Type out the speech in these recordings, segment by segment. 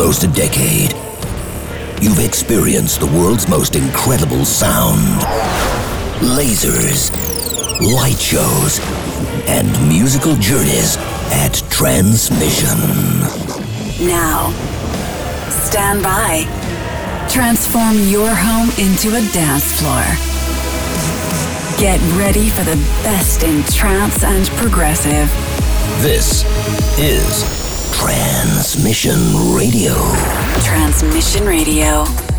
almost a decade, you've experienced the world's most incredible sound. Lasers, light shows, and musical journeys at Transmission. Now, stand by. Transform your home into a dance floor. Get ready for the best in trance and progressive. This is Transmission Radio. Transmission Radio.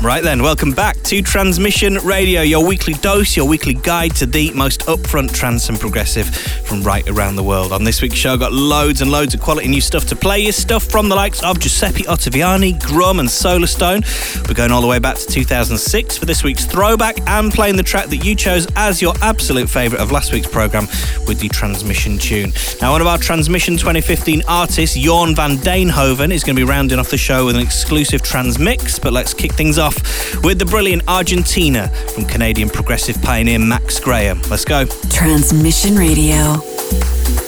Right then, welcome back to Transmission Radio, your weekly dose, your weekly guide to the most upfront trance and progressive from right around the world. On this week's show, I've got loads and loads of quality new stuff to play you, stuff from the likes of Giuseppe Ottaviani, Grum, and Solarstone. We're going all the way back to 2006 for this week's throwback and playing the track that you chose as your absolute favourite of last week's programme with the Transmission tune. Now, one of our Transmission 2015 artists, Jorn van Deynhoven, is going to be rounding off the show with an exclusive trans mix, but let's kick things off off with the brilliant Argentina from Canadian progressive pioneer Max Graham. Let's go. Transmission Radio.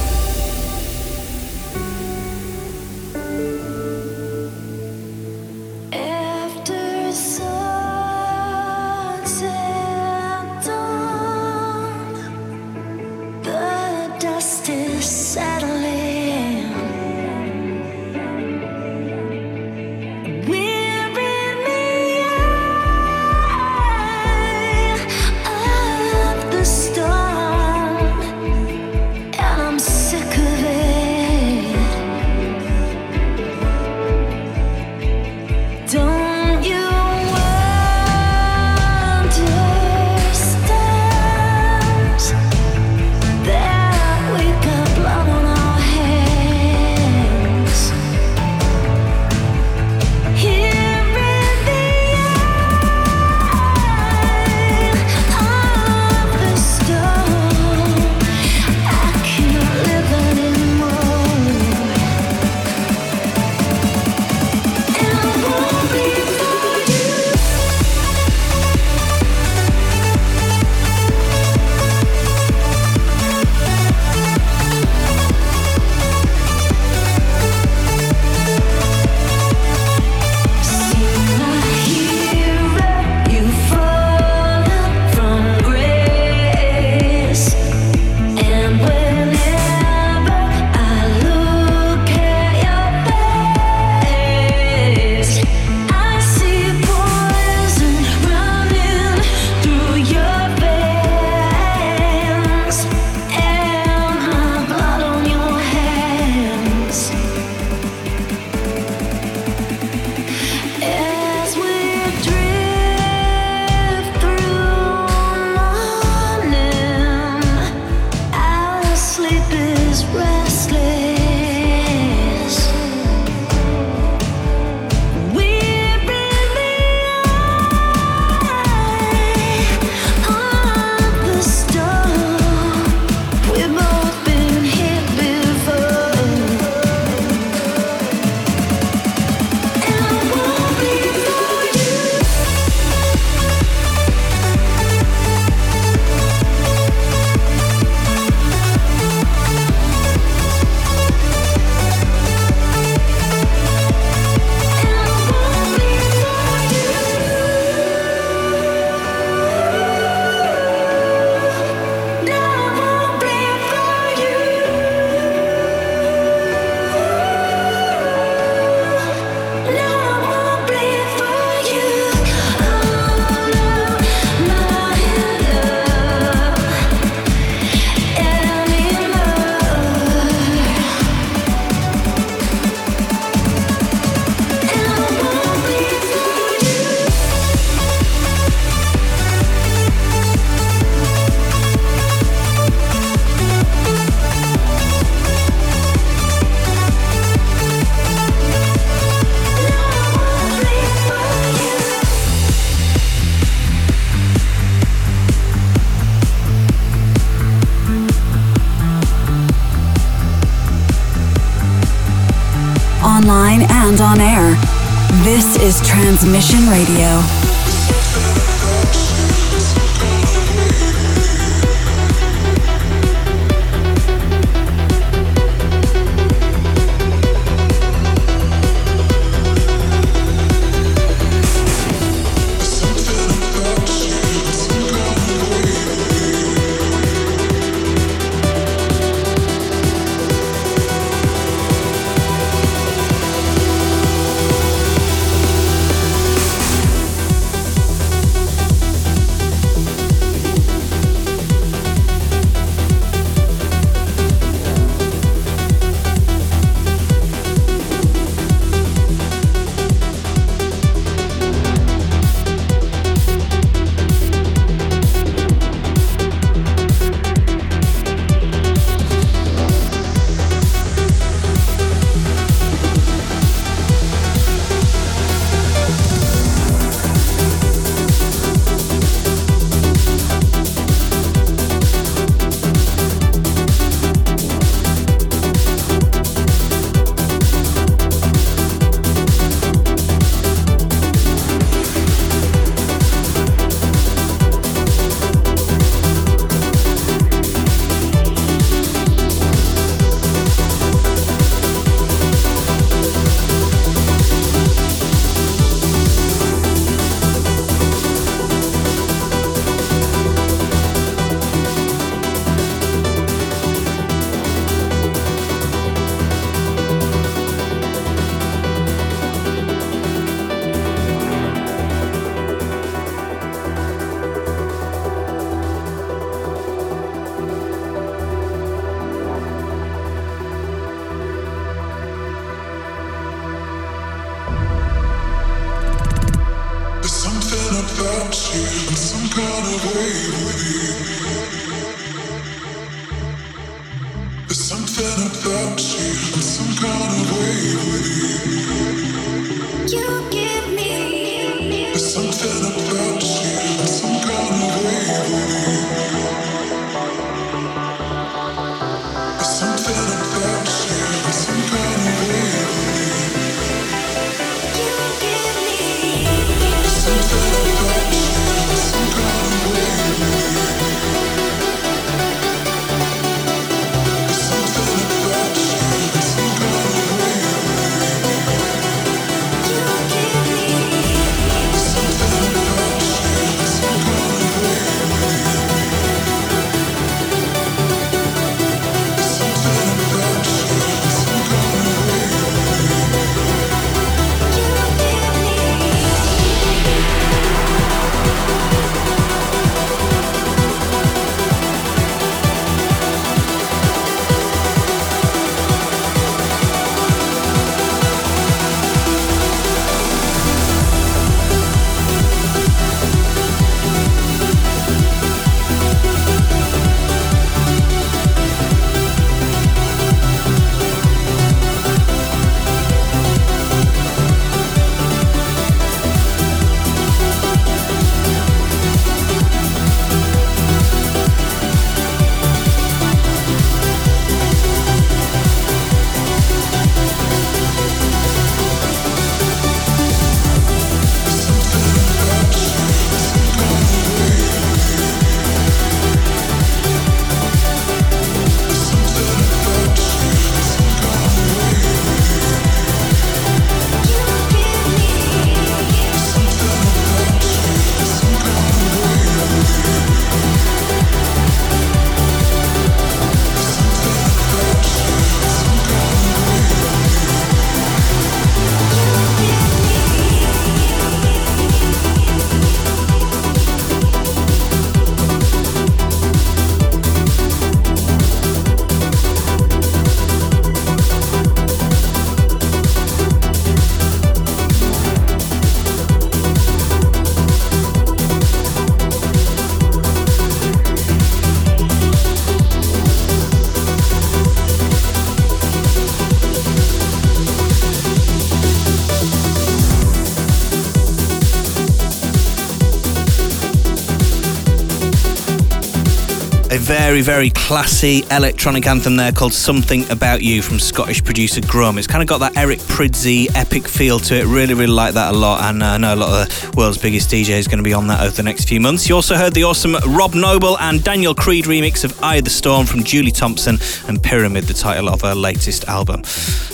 Transmission Radio. Very, very classy electronic anthem there called Something About You from Scottish producer Grum. It's kind of got that Eric Prydzi epic feel to it. Really, really like that a lot. And uh, I know a lot of the world's biggest DJ is going to be on that over the next few months. You also heard the awesome Rob Noble and Daniel Creed remix of Eye of the Storm from Julie Thompson and Pyramid, the title of her latest album.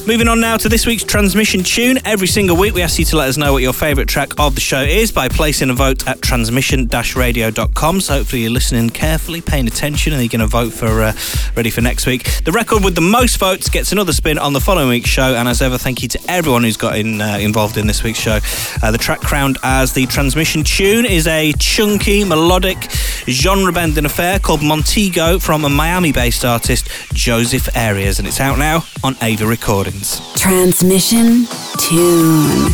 Moving on now to this week's transmission tune. Every single week, we ask you to let us know what your favourite track of the show is by placing a vote at transmission radio.com. So hopefully you're listening carefully, paying attention, and you're going to vote for uh, ready for next week. The record with the most votes gets another spin on the following week's show. And as ever, thank you to everyone who's got in, uh, involved in this week's show. Uh, the track crowned as the transmission tune is a chunky, melodic, genre bending affair called Montego from a Miami based artist, Joseph Arias. And it's out now on Ava Recordings. Transmission Tune.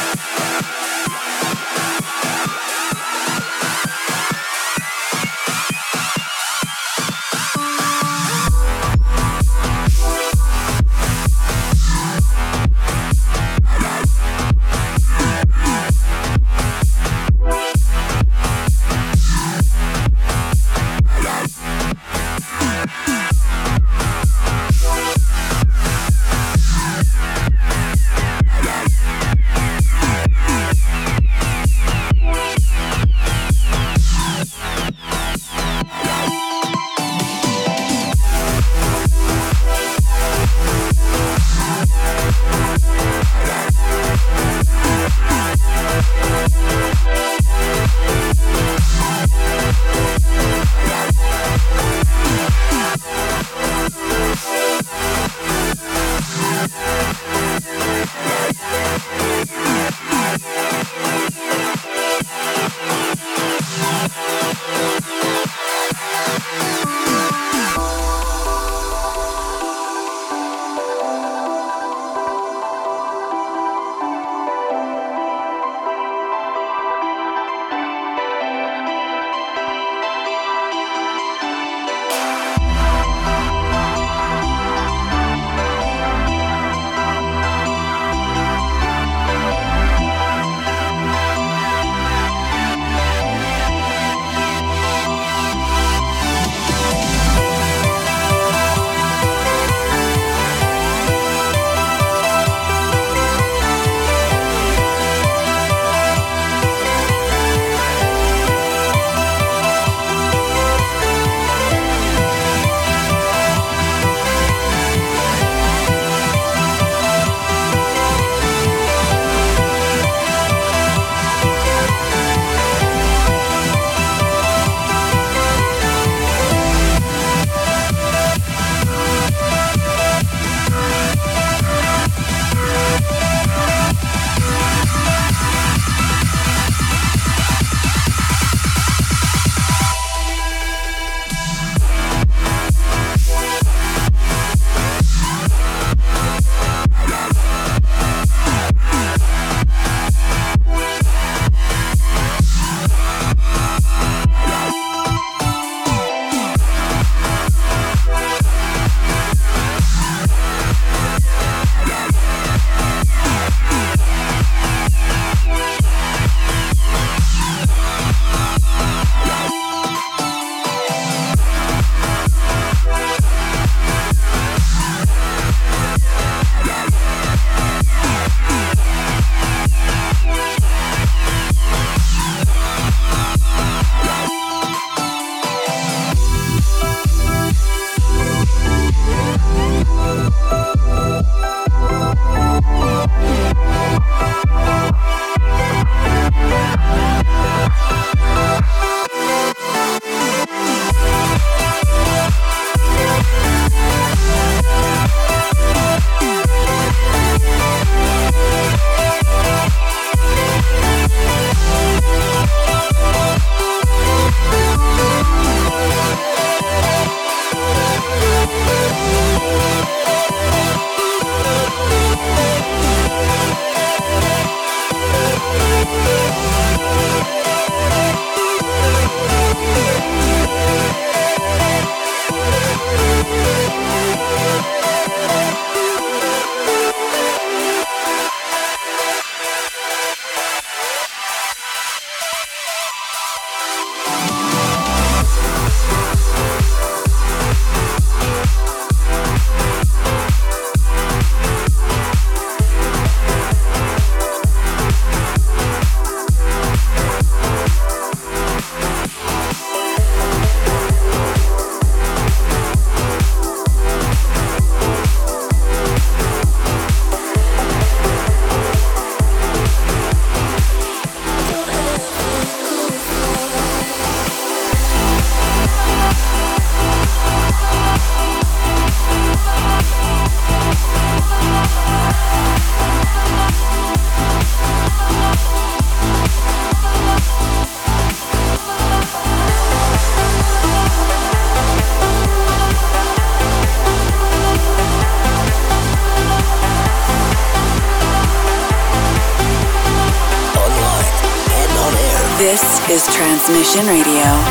Transmission Radio. radio,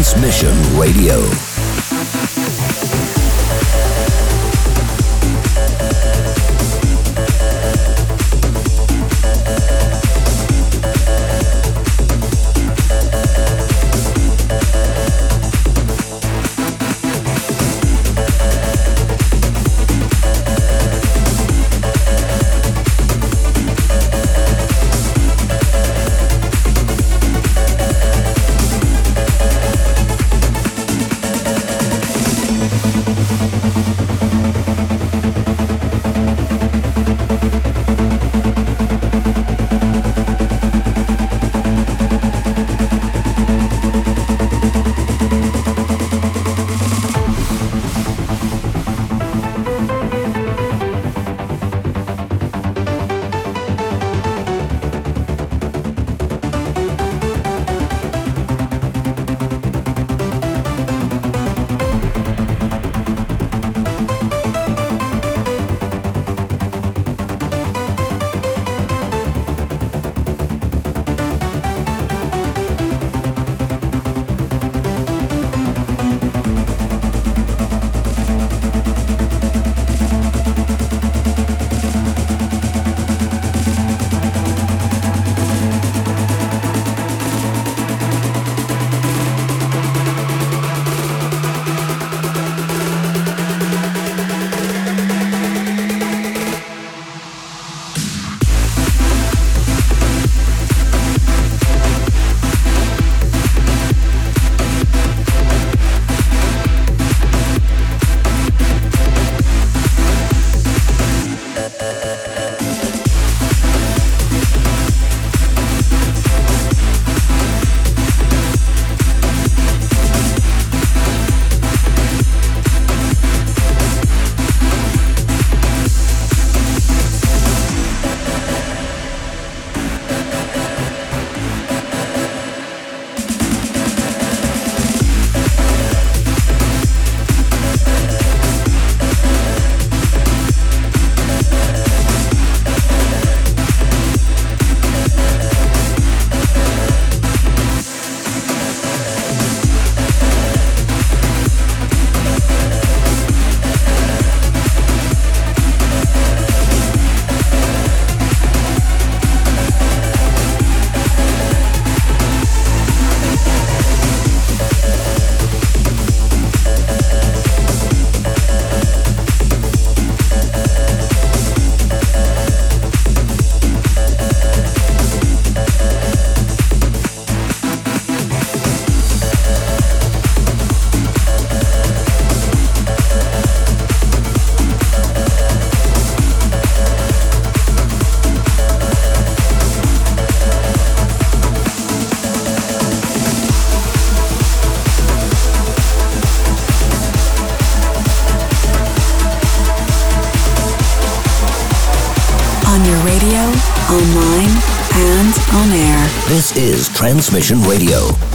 Transmission Radio. Transmission Radio.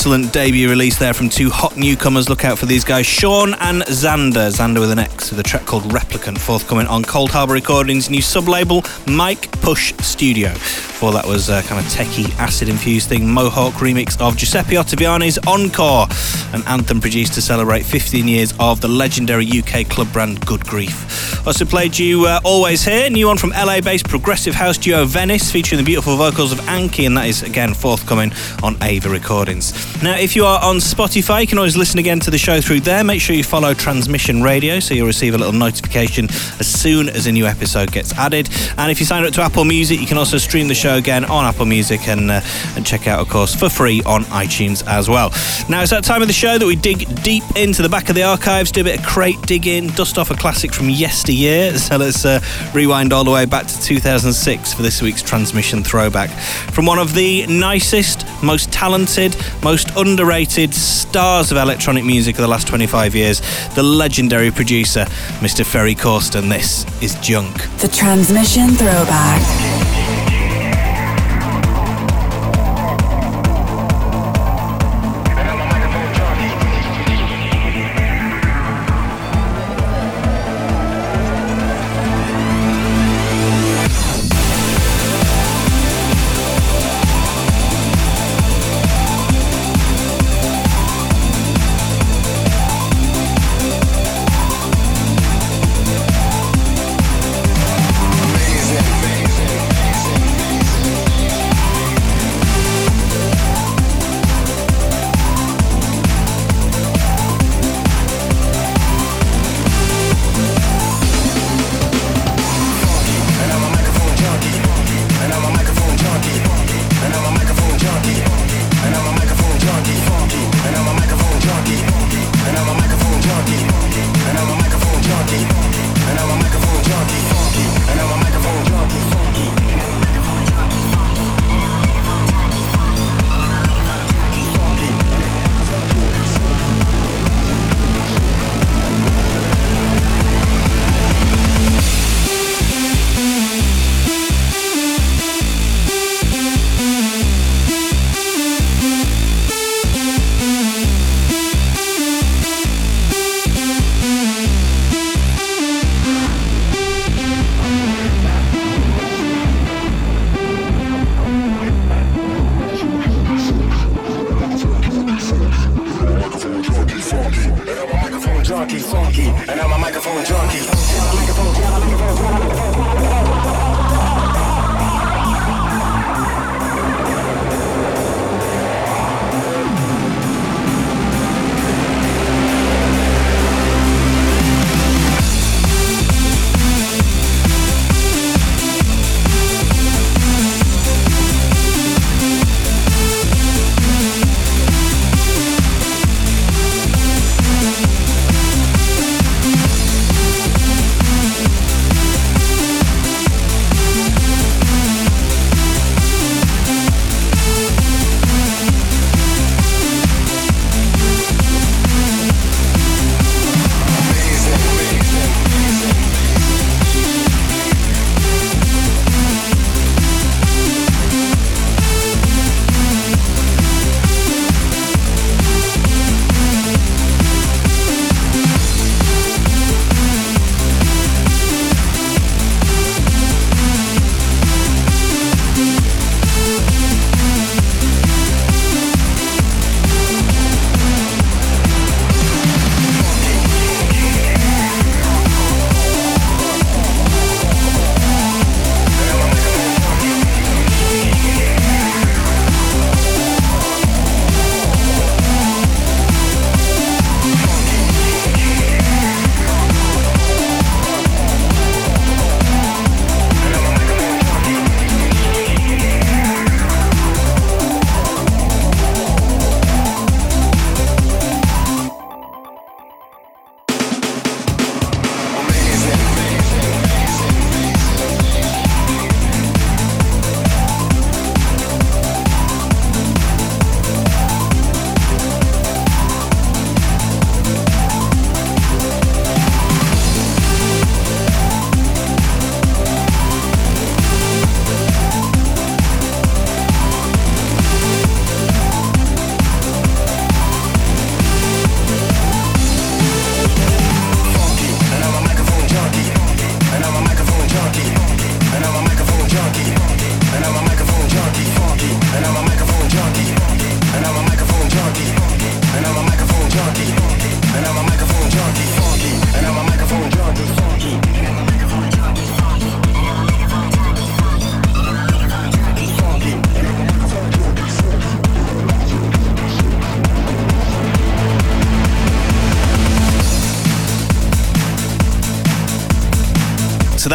Excellent debut release there from two hot newcomers. Look out for these guys, Sean and Xander. Xander with an X with a track called Replicant, forthcoming on Coldharbour Recordings' new sub-label, Mike Push Studio. Before that was a kind of techie, acid-infused thing, Mohawk remix of Giuseppe Ottaviani's Encore, an anthem produced to celebrate 15 years of the legendary UK club brand Good Greef. Also played you uh, Always Here, new one from LA-based progressive house duo Venice, featuring the beautiful vocals of Anki, and that is again forthcoming on Ava Recordings. Now, if you are on Spotify, you can always listen again to the show through there. Make sure you follow Transmission Radio so you'll receive a little notification as soon as a new episode gets added. And if you sign up to Apple Music, you can also stream the show again on Apple Music and uh, and check out, of course, for free on iTunes as well. Now it's that time of the show that we dig deep into the back of the archives, do a bit of crate digging, dust off a classic from yesteryear. So let's uh, rewind all the way back to 2006 for this week's transmission throwback from one of the nicest, most talented, most underrated stars of electronic music of the last 25 years, the legendary producer, Mr. Ferry Corsten. This is Junk. The transmission throwback.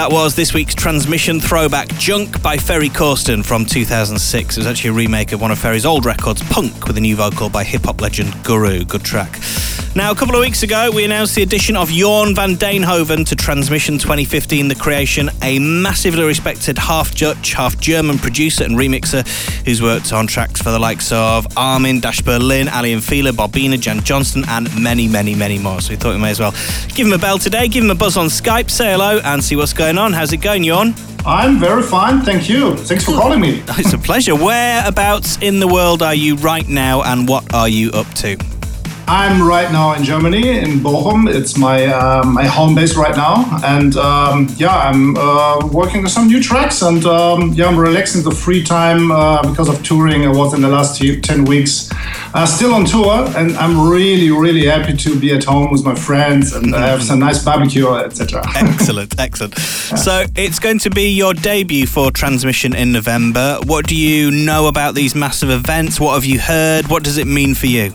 That was this week's transmission throwback Junk by Ferry Corsten from 2006. It was actually a remake of one of Ferry's old records, Punk, with a new vocal by hip hop legend Guru. Good track. Now, a couple of weeks ago, we announced the addition of Jorn van Deynhoven to Transmission 2015 The Creation, a massively respected half Dutch, half German producer and remixer who's worked on tracks for the likes of Armin, Dash Berlin, Aly & Fila, Bobina, Jan Johnston, and many, many, many more. So we thought we may as well give him a bell today, give him a buzz on Skype, say hello, and see what's going on. How's it going, Jorn? I'm very fine, thank you. Thanks for calling me. It's a pleasure. Whereabouts in the world are you right now, and what are you up to? I'm right now in Germany, in Bochum. It's my uh, my home base right now, and um, yeah, I'm uh, working on some new tracks, and um, yeah, I'm relaxing the free time uh, because of touring. I was in the last ten weeks, uh, still on tour, and I'm really, really happy to be at home with my friends and have some nice barbecue, etc. excellent, excellent. Yeah. So it's going to be your debut for Transmission in November. What do you know about these massive events? What have you heard? What does it mean for you?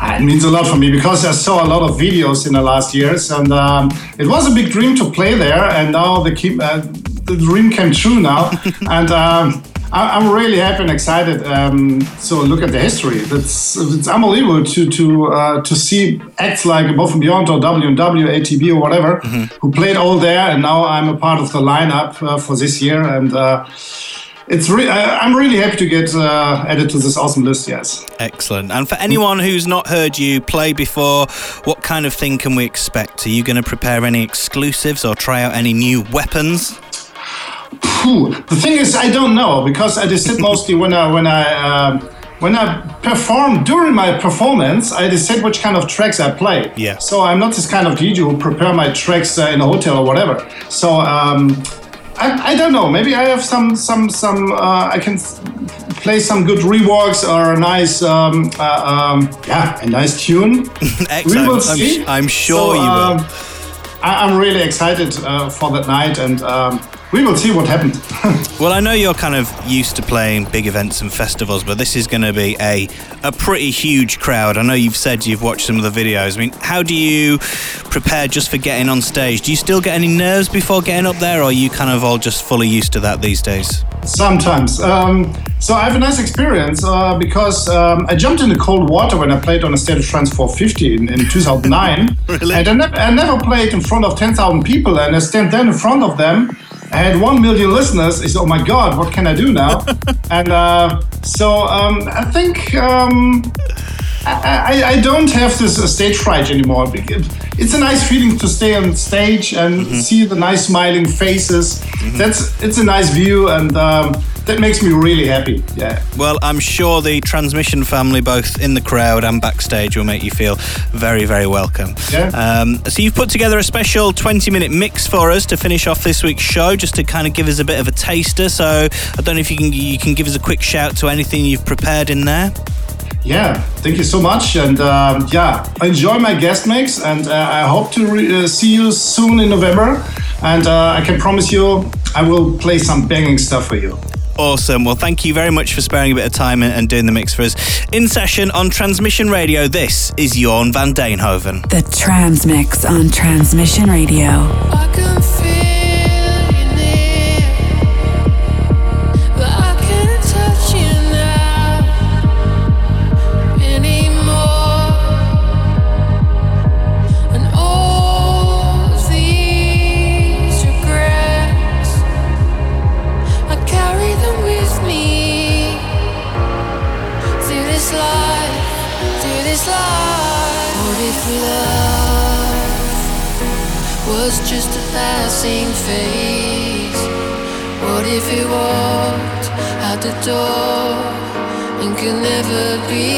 It means a lot for me because I saw a lot of videos in the last years, and um, it was a big dream to play there. And now the, keep, uh, the dream came true now, and um, I, am really happy and excited. Um, so look at the history. It's it's unbelievable to to uh, to see acts like Above and Beyond or W&W, ATB or whatever, mm-hmm. who played all there, and now I'm a part of the lineup uh, for this year and. Uh, it's re- I'm really happy to get uh, added to this awesome list. Yes. Excellent. And for anyone who's not heard you play before, what kind of thing can we expect? Are you going to prepare any exclusives or try out any new weapons? The thing is, I don't know because I decide mostly when I when I. Uh, when I perform during my performance, I decide which kind of tracks I play. Yeah. So I'm not this kind of DJ who prepare my tracks uh, in a hotel or whatever. So um, I, I don't know. Maybe I have some some some. Uh, I can play some good reworks or a nice um, uh, um, yeah a nice tune. We will see. I'm, I'm sure so, you will. Um, I, am really excited uh, for that night and. Um, we will see what happens. well, I know you're kind of used to playing big events and festivals, but this is going to be a a pretty huge crowd. I know you've said you've watched some of the videos. I mean, how do you prepare just for getting on stage? Do you still get any nerves before getting up there, or are you kind of all just fully used to that these days? Sometimes. Um, so I have a nice experience uh, because um, I jumped in the cold water when I played on a State of Trance 450 in, in 2009. really? And I, ne- I never played in front of 10,000 people, and I stand then in front of them I had one million listeners. I said, "Oh my God, what can I do now?" and uh, so um, I think um, I, I, don't have this uh, stage fright anymore. It's a nice feeling to stay on stage and mm-hmm. see the nice smiling faces. Mm-hmm. That's it's a nice view, and um, that makes me really happy. Yeah. Well, I'm sure the transmission family, both in the crowd and backstage, will make you feel very, very welcome. Yeah. Um, so you've put together a special 20-minute mix for us to finish off this week's show, just to kind of give us a bit of a taster. So I don't know if you can you can give us a quick shout to anything you've prepared in there. Yeah, thank you so much, and um, yeah, enjoy my guest mix, and uh, I hope to re- uh, see you soon in November. And uh, I can promise you, I will play some banging stuff for you. Awesome. Well, thank you very much for sparing a bit of time and, doing the mix for us. In session on Transmission Radio, this is Jorn van Deynhoven. The Transmix on Transmission Radio. Out the door and can never be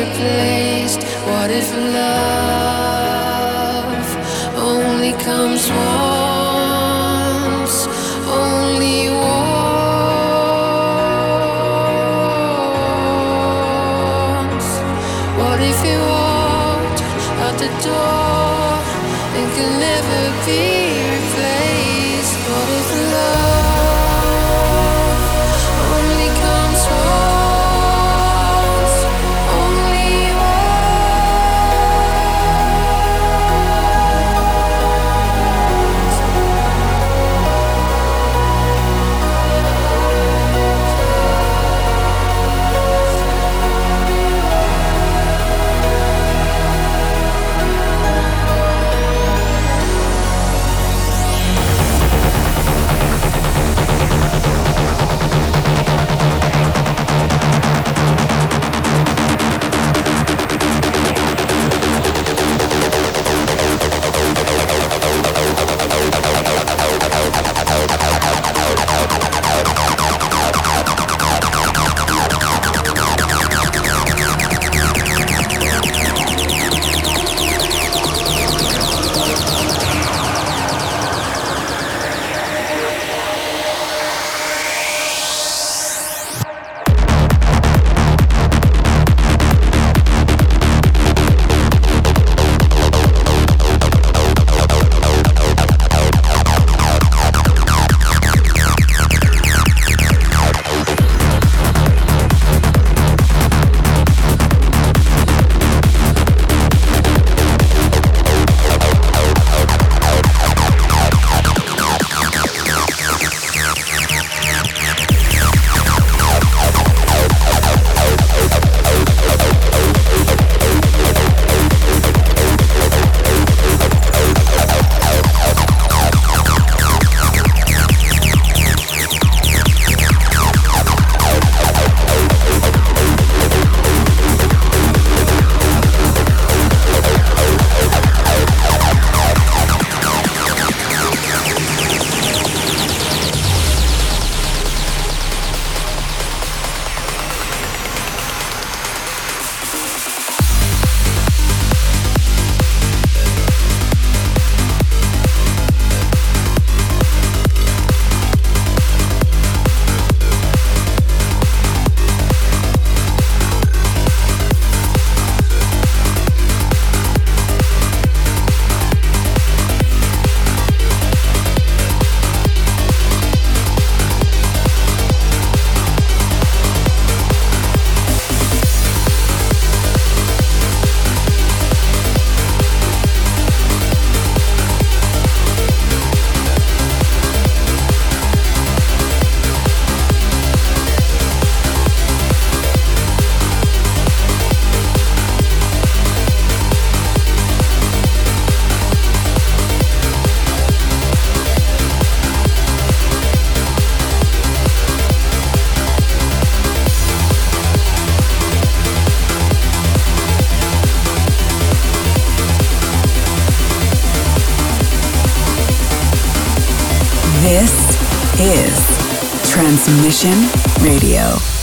replaced? What if love only comes once, This is Transmission Radio.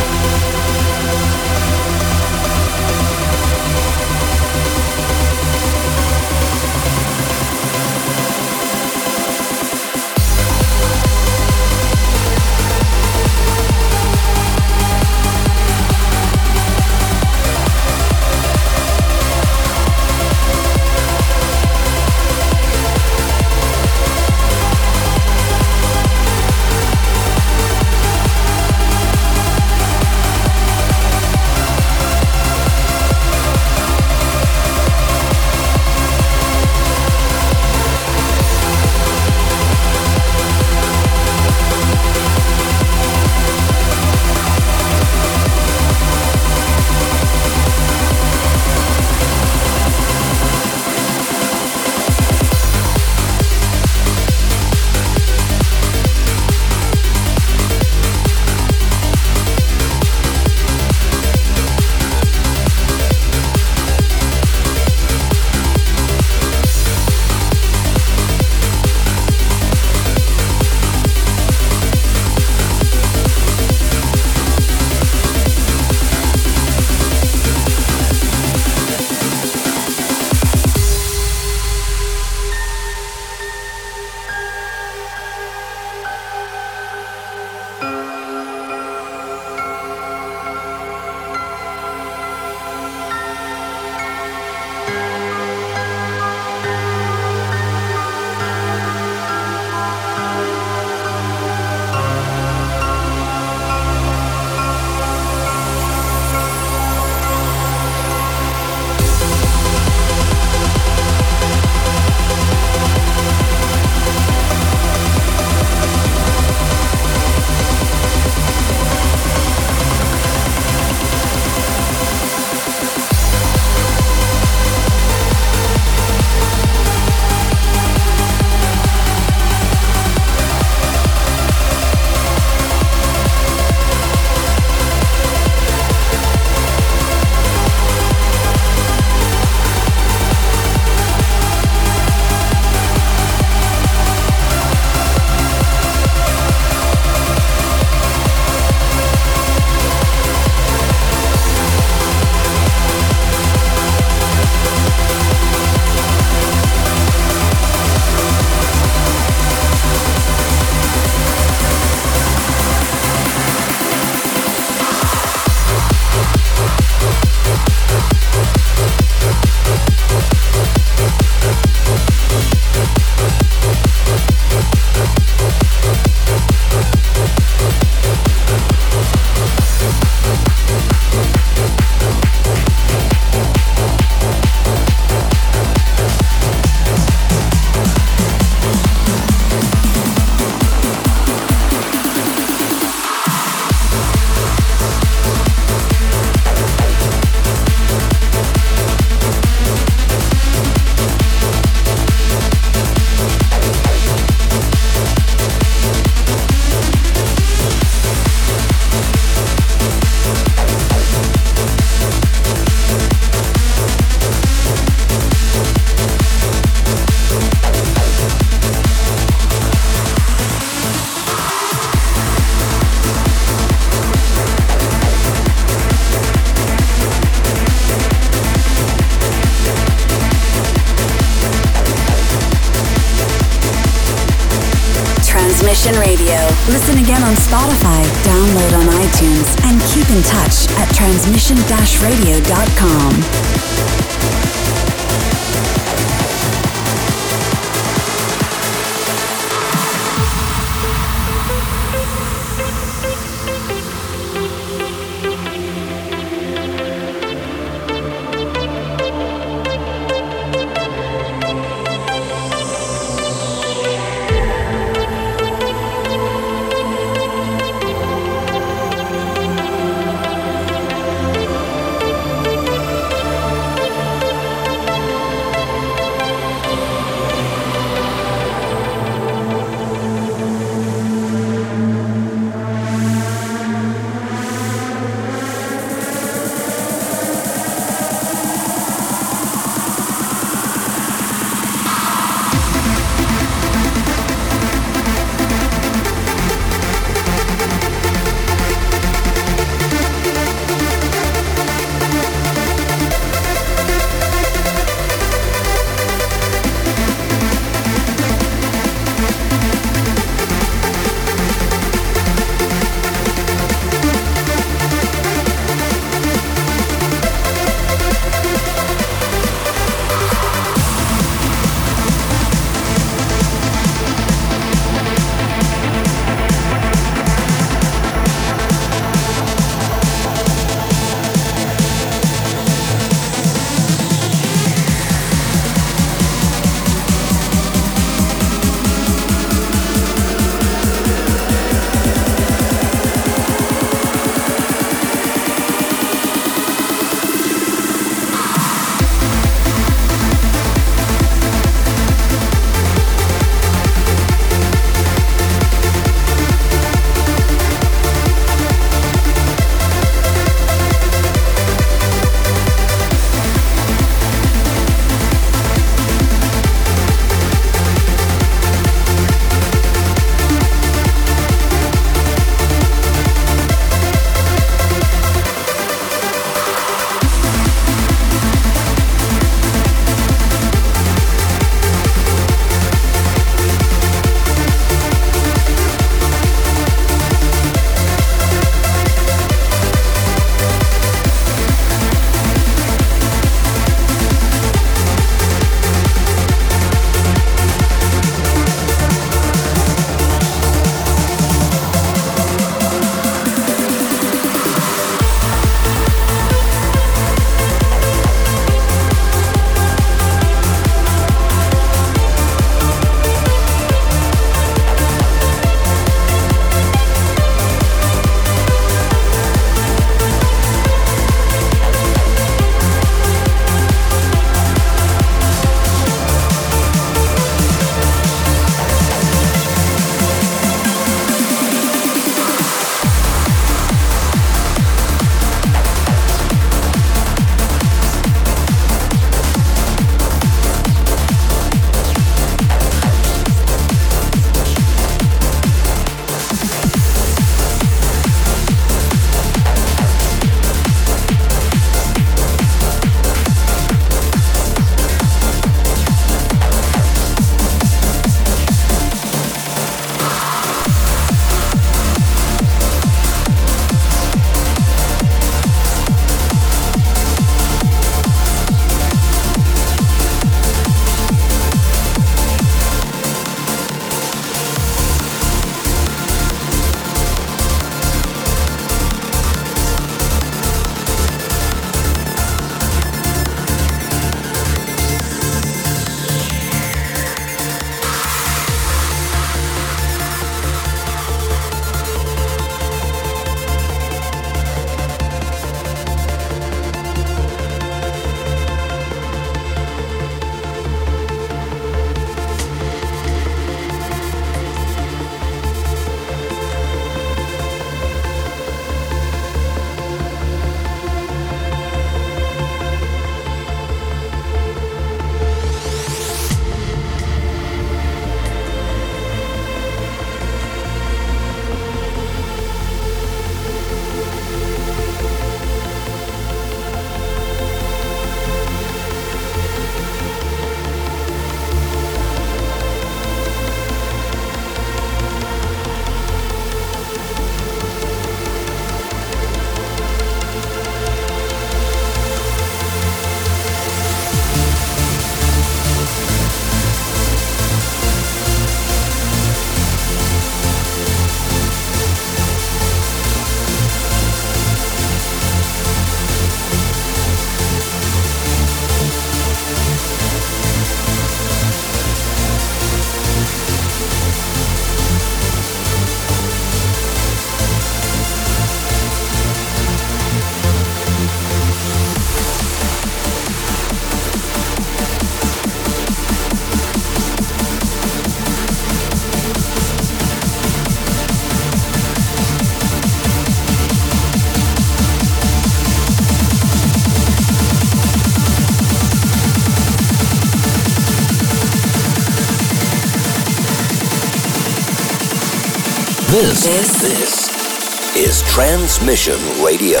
This, this, this is Transmission Radio.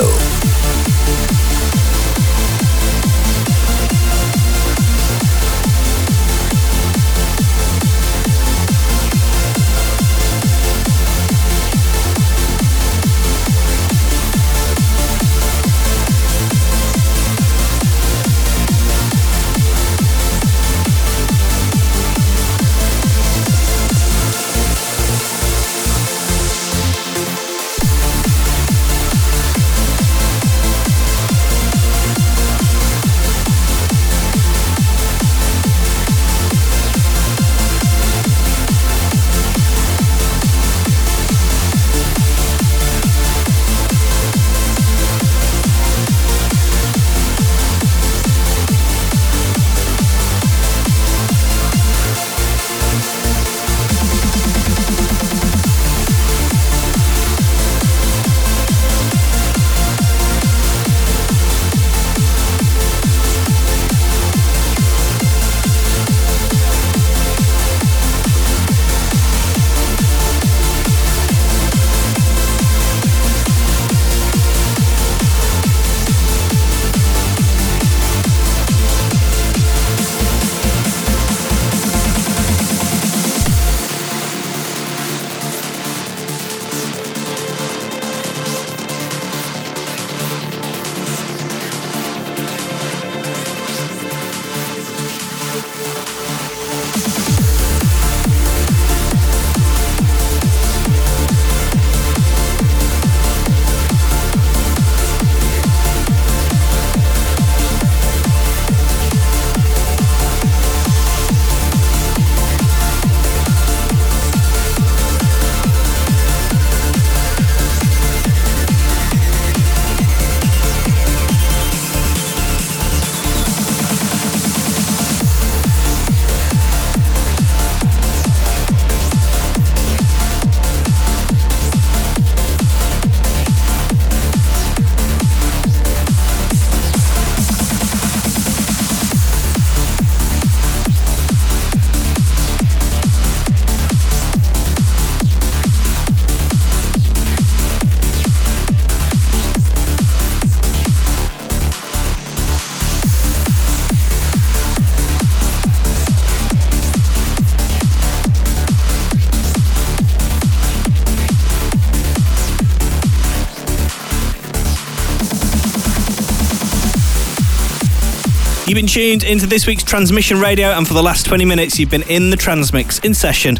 Tuned into this week's Transmission Radio, and for the last 20 minutes, you've been in the Transmix in session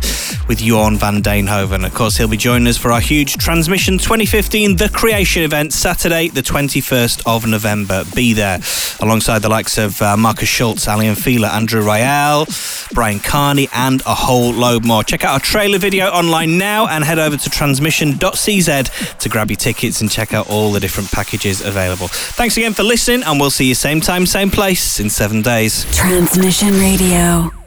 with Jorn van Deynhoven. Of course, he'll be joining us for our huge Transmission 2015 The Creation event, Saturday, the 21st of November. Be there alongside the likes of uh, Markus Schulz, Aly Fila, Andrew Rayel, Bryan Kearney, and a whole load more. Check out our trailer video online now and head over to transmission.cz to grab your tickets and check out all the different packages available. Thanks again for listening, and we'll see you same time, same place seven days. Transmission Radio.